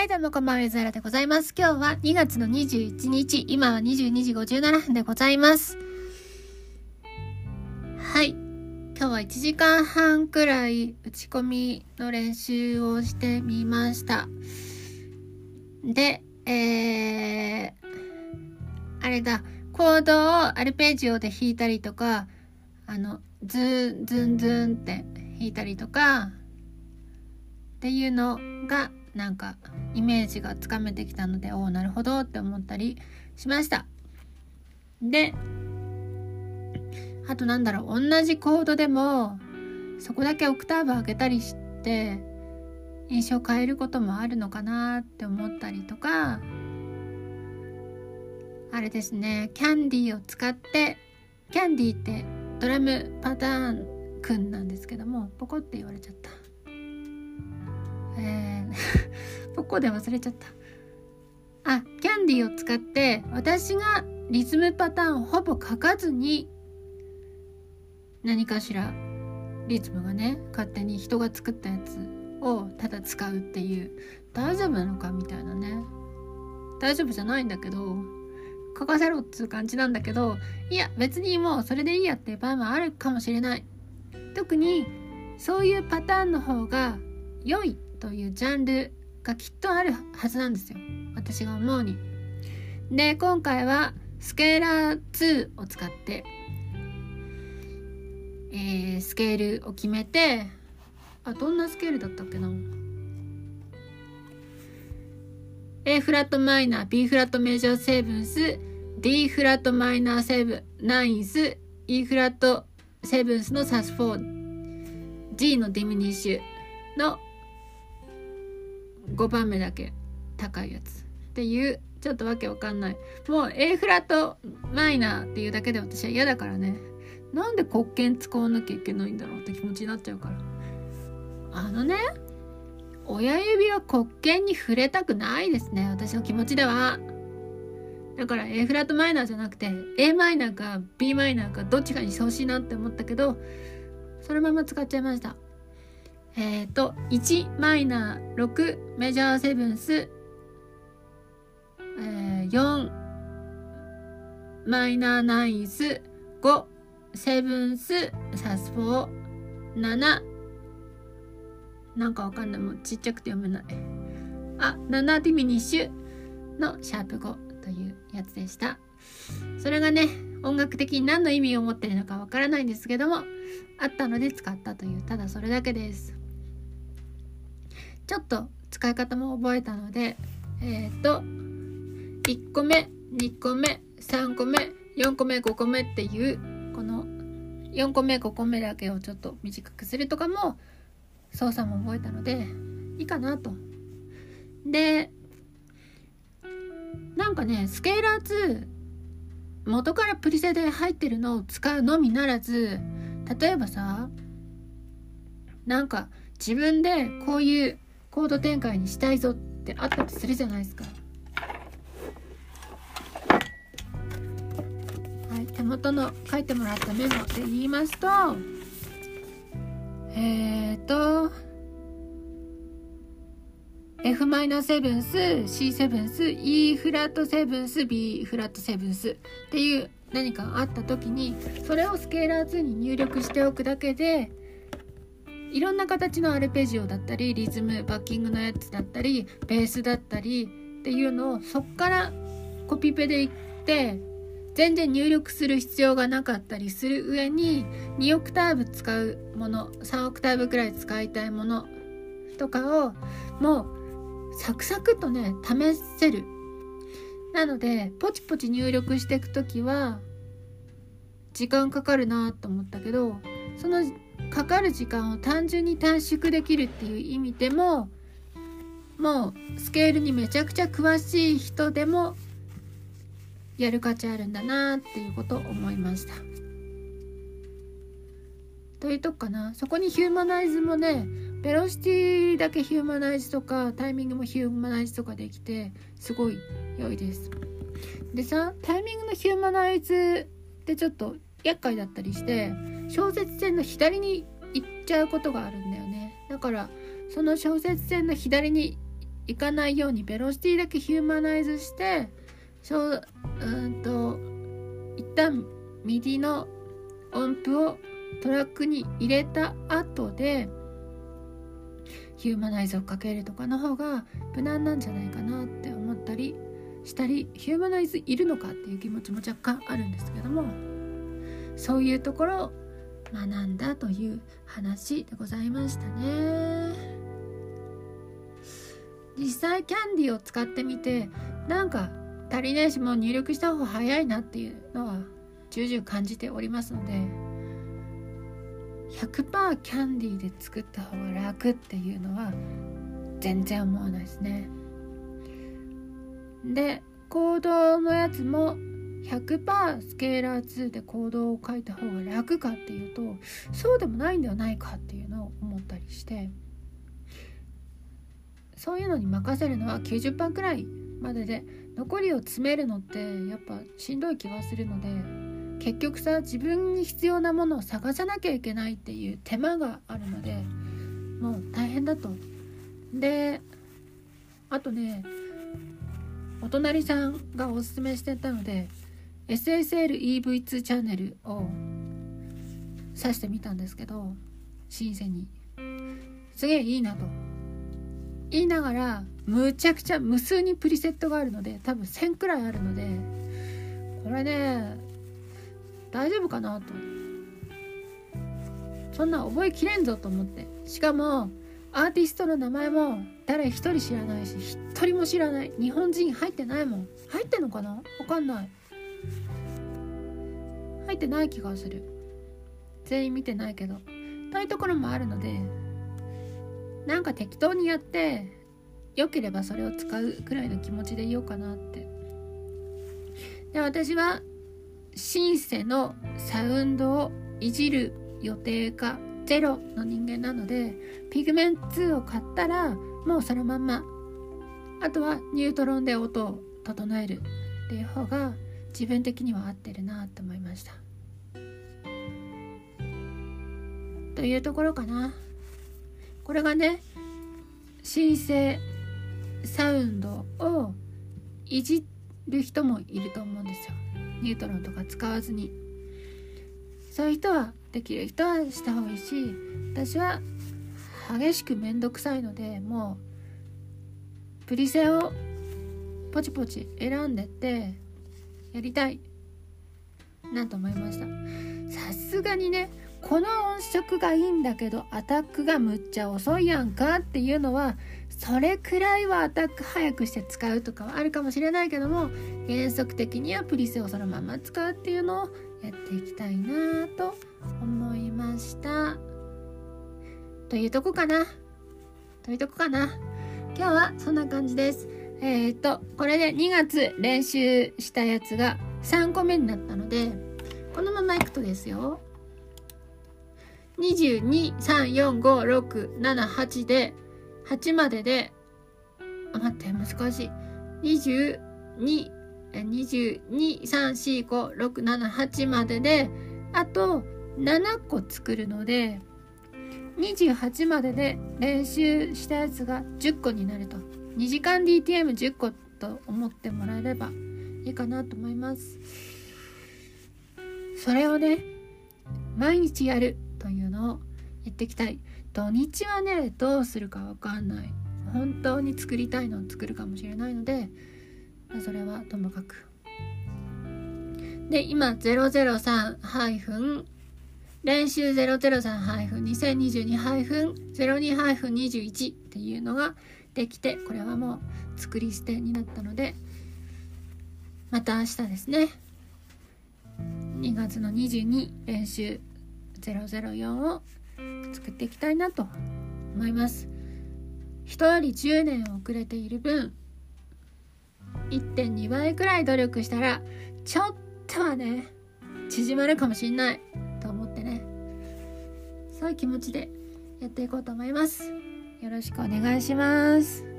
はい、どうもこんばんは、ゆずらでございます。今日は2月の21日、今は22時57分でございます。はい。今日は1時間半くらい打ち込みの練習をしてみました。で、えー、あれだ、コードをアルペジオで弾いたりとか、あの、ズン、ズンズンって弾いたりとか、っていうのがなんかイメージがつかめてきたのでおおなるほどって思ったりしました。であとなんだろう同じコードでもそこだけオクターブ上げたりして印象変えることもあるのかなって思ったりとかあれですねキャンディーを使ってキャンディーってドラムパターンくんなんですけどもポコって言われちゃった。ー、ポコで忘れちゃった。あキャンディーを使って私がリズムパターンをほぼ書かずに何かしらリズムがね勝手に人が作ったやつをただ使うっていう大丈夫なのかみたいなね。大丈夫じゃないんだけど書かせろっつう感じなんだけどいや別にもうそれでいいやっていう場合もあるかもしれない。特にそういうパターンの方が良いというジャンルがきっとあるはずなんですよ。私が思うに。で今回はスケーラー2を使って、えー、スケールを決めてあどんなスケールだったっけな。A フラットマイナー B フラットメジャーセブンス D フラットマイナーセブンナインス E フラットセブンスのサス4 G のディミニッシュの5番目だけ高いやつ。っていうちょっとわけわかんない。もう A フラットマイナーっていうだけで私は嫌だからね。なんで黒鍵使わなきゃいけないんだろうって気持ちになっちゃうから。あのね親指は黒鍵に触れたくないですね私の気持ちでは。だから A フラットマイナーじゃなくて A マイナーか B マイナーかどっちかにしてほしいなって思ったけどそのまま使っちゃいました。えっ、ー、と1マイナー6メジャーセブンス、えー、4マイナーナインス5セブンスサス4 7なんかわかんない。もうちっちゃくて読めない。あ7ディミニッシュのシャープ5というやつでした。それがね音楽的に何の意味を持ってるのかわからないんですけどもあったので使ったというただそれだけです。ちょっと使い方も覚えたのでえっ、ー、と1個目2個目3個目4個目5個目っていうこの4個目5個目だけをちょっと短くするとかも操作も覚えたのでいいかなと。でなんかねスケーラー2元からプリセで入ってるのを使うのみならず例えばさなんか自分でこういうコード展開にしたいぞってあったとするじゃないですか。はい、手元の書いてもらったメモで言いますとえっ、ー、と f マイナーセブンス C セブンス E フラットセブンス B フラットセブンスっていう何かあった時にそれをスケーラー2に入力しておくだけでいろんな形のアルペジオだったりリズムバッキングのやつだったりベースだったりっていうのをそっからコピペでいって全然入力する必要がなかったりする上に2オクターブ使うもの3オクターブくらい使いたいものとかをもうサクサクとね試せる。なのでポチポチ入力していく時は時間かかるなと思ったけどそのかかる時間を単純に短縮できるっていう意味でももうスケールにめちゃくちゃ詳しい人でもやる価値あるんだなっていうことを思いました。というとこかなそこにヒューマナイズもねベロシティだけヒューマナイズとかタイミングもヒューマナイズとかできてすごい良いですでさタイミングのヒューマナイズってちょっと厄介だったりして小節線の左に行っちゃうことがあるんだよね。だからその小節線の左にいかないようにベロシティだけヒューマナイズしてしょうんと一旦 MIDI の音符をトラックに入れた後でヒューマナイズをかけるとかの方が無難なんじゃないかなって思ったりしたりヒューマナイズいるのかっていう気持ちも若干あるんですけどもそういうところを学んだという話でございましたね。実際キャンディーを使ってみてなんか足りないしもう入力した方が早いなっていうのは重々感じておりますので100%キャンディーで作った方が楽っていうのは全然思わないですね。でコードのやつも100%スケーラー2でコードを書いた方が楽かっていうとそうでもないんではないかっていうのを思ったりしてそういうのに任せるのは90%くらいまでで残りを詰めるのってやっぱしんどい気がするので結局さ自分に必要なものを探さなきゃいけないっていう手間があるのでもう大変だと。であとねお隣さんがおすすめしてたので SSLEV2 チャンネルを挿してみたんですけど新鮮に。すげえいいなと。言いながらむちゃくちゃ無数にプリセットがあるので多分1000くらいあるのでこれね大丈夫かなと。そんな覚えきれんぞと思って。しかもアーティストの名前も誰一人知らないし一人も知らない。日本人入ってないもん。入ってんのかな？わかんない。入ってない気がする。全員見てないけど。というところもあるのでなんか適当にやって良ければそれを使うくらいの気持ちでいようかなって。で私はシンセのサウンドをいじる予定がゼロの人間なのでピグメン2を買ったらもうそのまんま。あとはニュートロンで音を整える。っていう方が自分的には合ってるなと思いました。というところかな。これがね申請サウンドをいじる人もいると思うんですよ。ニュートロンとか使わずに。そういう人はできる人はした方がいいし私は激しくめんどくさいのでもうプリセをポチポチ選んでってやりたい。なと思いました。さすがにねこの音色がいいんだけどアタックがむっちゃ遅いやんかっていうのはそれくらいはアタック早くして使うとかはあるかもしれないけども原則的にはプリセをそのまま使うっていうのをやっていきたいなと思いました。というとこかな。というとこかな。今日はそんな感じです。えっ、ー、とこれで2月練習したやつが3個目になったのでこのままいくとですよ。22345678で8までであ待って難しい。22 22345678までであと7個作るので28までで練習したやつが10個になると。2時間 DTM10 個と思ってもらえればいいかなと思います。それをね毎日やるというのをやっていきたい。土日はねどうするかわかんない。本当に作りたいのを作るかもしれないのでそれはともかく。で今 003- 練習003-2022-02-21っていうのができてこれはもう作り捨てになったのでまた明日ですね。2月の22練習004を作っていきたいなと思います。人より10年遅れている分1.2倍くらい努力したらちょっとはね縮まるかもしんないと思ってね。そういう気持ちでやっていこうと思います。よろしくお願いします。